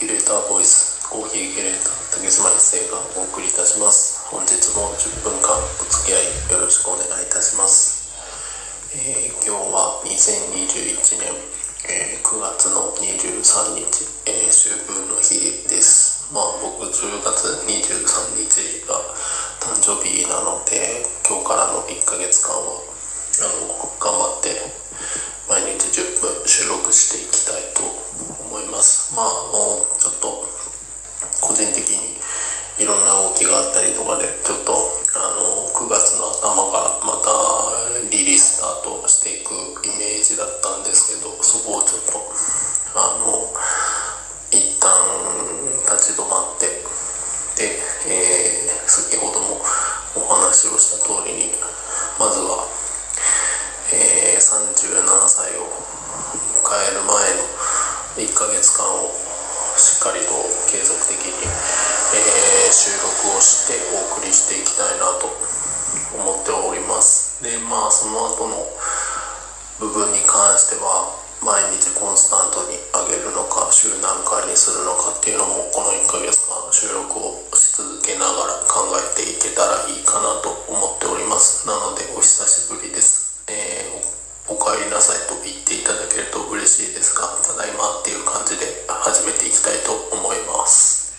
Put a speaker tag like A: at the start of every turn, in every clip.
A: キュレーターボイスコーヒーキュレーター竹島一生がお送りいたします。本日も10分間お付き合いよろしくお願いいたします、えー今日は2021年、えー9月の23日、えー秋分の日です。まあ僕10月23日が誕生日なので今日からの1ヶ月間はあの頑張って毎日10分収録していきたいと思います。まあもうちょっと個人的にいろんな動きがあったりとかでちょっとあの9月の頭からまたリリーススタートしていくイメージだったんですけどそこをちょっとあの一旦立ち止まってで、えー先ほどもお話をした通りにまずは、えー37歳を迎える前の1ヶ月間をしっかりと継続的に、えー収録をしてお送りしていきたいなと思っております。でまあその後の部分に関しては毎日コンスタントに上げるのか週何回にするのかっていうのもこの1ヶ月間収録をし続けながら考えていけたらいいかなと思っております。なのでお久しぶりです、えーお帰りなさいと言っていただけると嬉しいですがただいまっていう感じで始めていきたいと思います。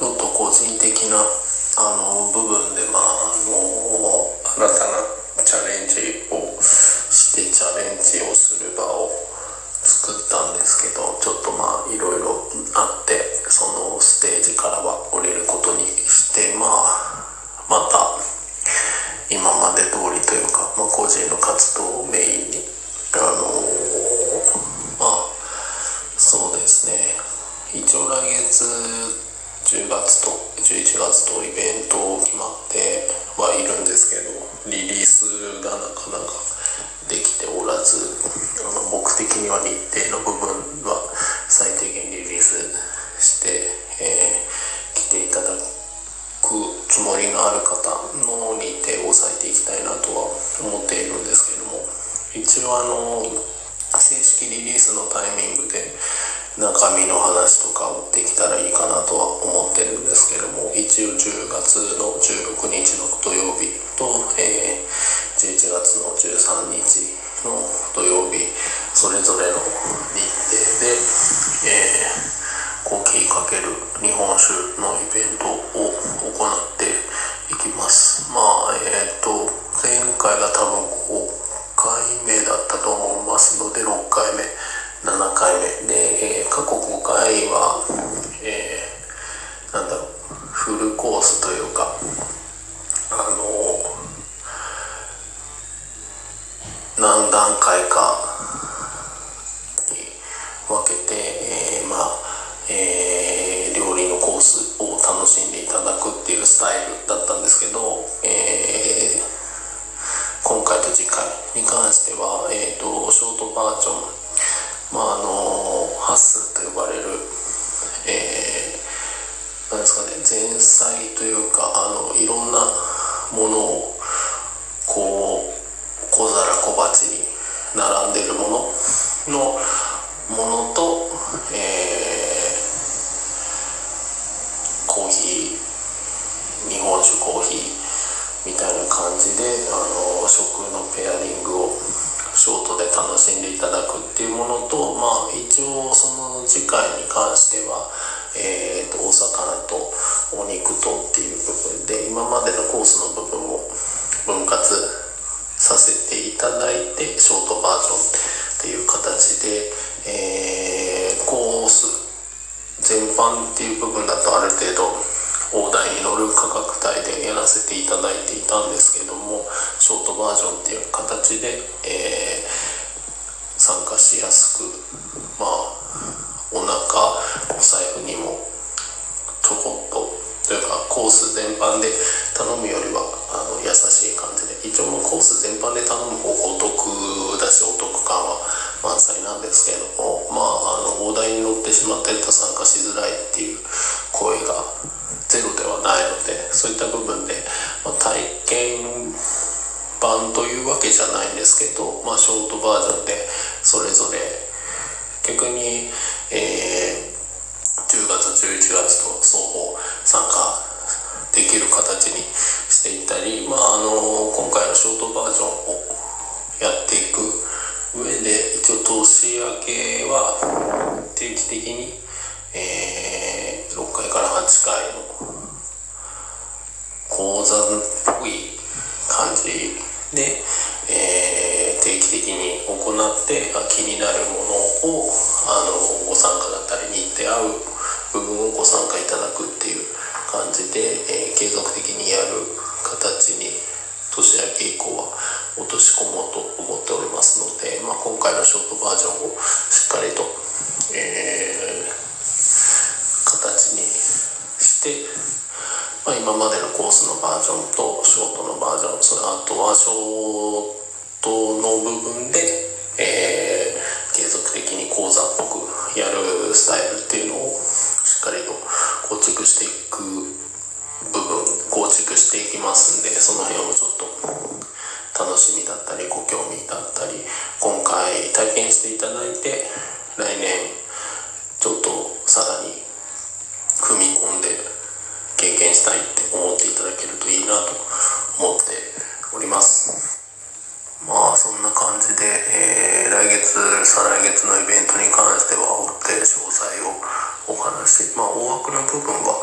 A: ちょっと個人的なあの部分でまああの新たなチャレンジをしてチャレンジをする場を作ったんですけどちょっとまあいろいろあってそのステージからは降りることにしてまあまた今まで通りというか、まあ、個人の活動をメインあのまあそうですね。一応来月10月と11月とイベント決まってはいるんですけどリリースがなかなかできておらずあの僕的には日程の部分は最低限リリースして、えー来ていただくつもりがある方の日程を抑えていきたいなとは思っているんですけども。一応あの正式リリースのタイミングで中身の話とかをできたらいいかなとは思ってるんですけども一応10月の16日の土曜日と、えー11月の13日の土曜日それぞれの日程で、えーコーヒーかける日本酒のイベントを行っていきます。まあえっ、と前回が多分5回目だったと思いますので6回目7回目。で、えー過去5回はえーなんだろうフルコースというかあの何段階かに分けて、えーまあえー料理のコースを楽しんでいただくっていうスタイルだったんですけど、今回と次回に関しては、えー、とショートバージョン、まあ、あのハッスと呼ばれる、えーなんですかね前菜というかあのいろんなものをこう小皿小鉢に並んでるもののものと、えーコーヒー日本酒コーヒーみたいな感じであの食のペアリングをショートで楽しんでいただくっていうものとまあ一応その次回に関しては、えー、とお魚とお肉とっていう部分で今までのコースの部分を分割させていただいてショートバージョンっていう形で、えーコース全般っていう部分だとある程度大台に乗る価格帯でやらせていただいていたんですけどもショートバージョンっていう形で、えー参加しやすくまあお腹お財布にもちょこっとというかコース全般で頼むよりはあの優しい感じで一応もうコース全般で頼む方がお得だしお得感は満載なんですけれどもまああの大台に乗ってしまってると参加しづらいっていう声がゼロではないのでそういった部分で、まあ、体験版というわけじゃないんですけど、まあ、ショートバージョンでそれぞれ逆に、えー10月11月と双方参加できる形にしていたり、まあ、あの今回のショートバージョンをやっていく上で一応年明けは定期的に、から8回の講座っぽい感じで、えー、定期的に行って気になるものをあのご参加だったりにって合う部分をご参加いただくっていう感じで、えー、継続的にやる形に年明け以降は落とし込もうと思っておりますので、まあ、今回のショートバージョンをしっかりと、えー、形に、まあ、今までのコースのバージョンとショートのバージョンそあとはショートの部分で、えー、継続的に講座っぽくやるスタイルっていうのをしっかりと構築していく部分構築していきますんでその辺をちょっと楽しみだったりご興味だったり今回体験していただいて来年ちょっとさらに踏み込んで験したいって思っていただけるといいなと思っております。まあそんな感じで、えー、来月再来月のイベントに関しては追って詳細をお話しまあ大枠の部分は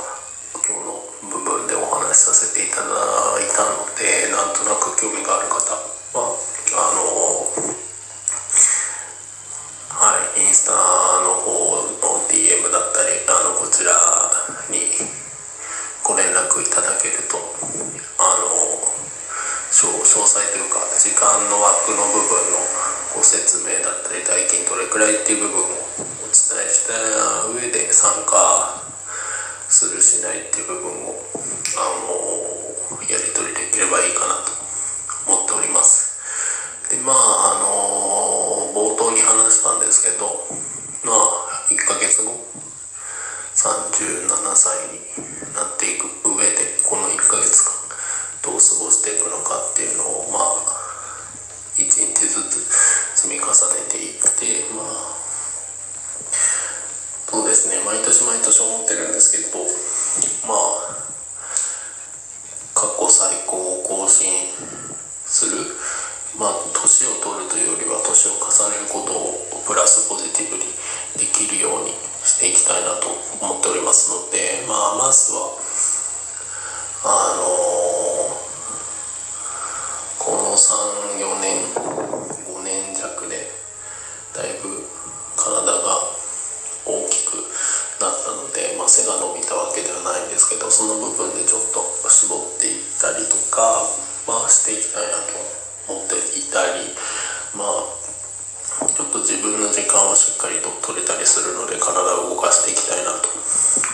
A: 今日の部分でお話しさせていただいたのでなんとなく興味がある方はあのはいインスタの方の DM だったりあのこちらにご連絡いただけるとあの詳細というか時間の枠の部分のご説明だったり代金どれくらいっていう部分をお伝えした上で参加するしないっていう部分をあのやり取りできればいいかなと思っております。でまああの冒頭に話したんですけどまあ37歳になっていく上でこの1ヶ月間どう過ごしていくのかっていうのをまあ一日ずつ積み重ねていってまあそうですね。毎年毎年思ってるんですけどまあ過去最高を更新するまあ年を取るというよりは年を重ねることをプラスポジティブにでていきたいなと思っておりますのでまあまずはあのこの34年5年弱でだいぶ体が大きくなったので、まあ、背が伸びたわけではないんですけどその部分でちょっと絞っていったりとか、まあ、していきたいなと思っていたりまあちょっと自分の時間をしっかりと取れたりするので体を動かしていきたいなと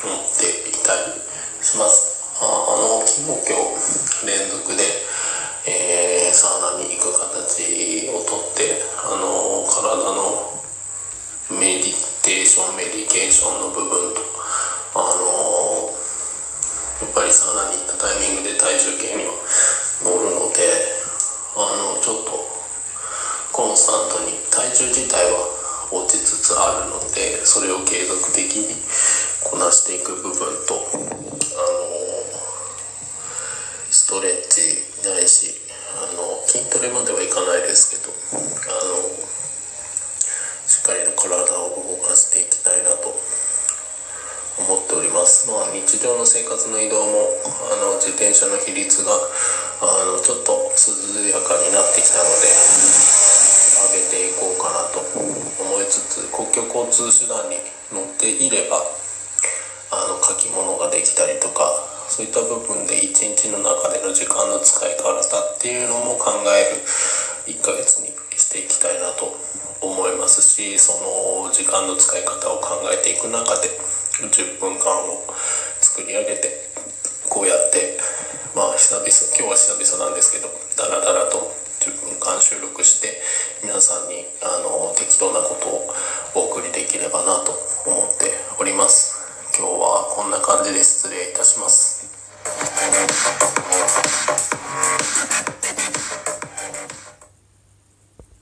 A: 思っていたりします。あの昨日今日連続で、えー、サウナに行く形をとってあの体のメディテーションメディケーションの部分とあのやっぱりサウナに行ったタイミングで体重計には乗るのであのちょっとコンスタントに体重自体は落ちつつあるのでそれを継続的にこなしていく部分とあのストレッチないしあの筋トレまではいかないですけどあのしっかりと体を動かしていきたいなと思っております、まあ、日常の生活の移動もあの自転車の比率があのちょっと涼やかになってきたのでと思いつつ公共交通手段に乗っていればあの書き物ができたりとかそういった部分で一日の中での時間の使い方っていうのも考える1ヶ月にしていきたいなと思いますしその時間の使い方を考えていく中で10分間を作り上げてこうやってまあ久々今日は久々なんですけどダラダラと10分間収録して皆さんにあの適当なことをお送りできればなと思っております。今日はこんな感じで失礼いたします。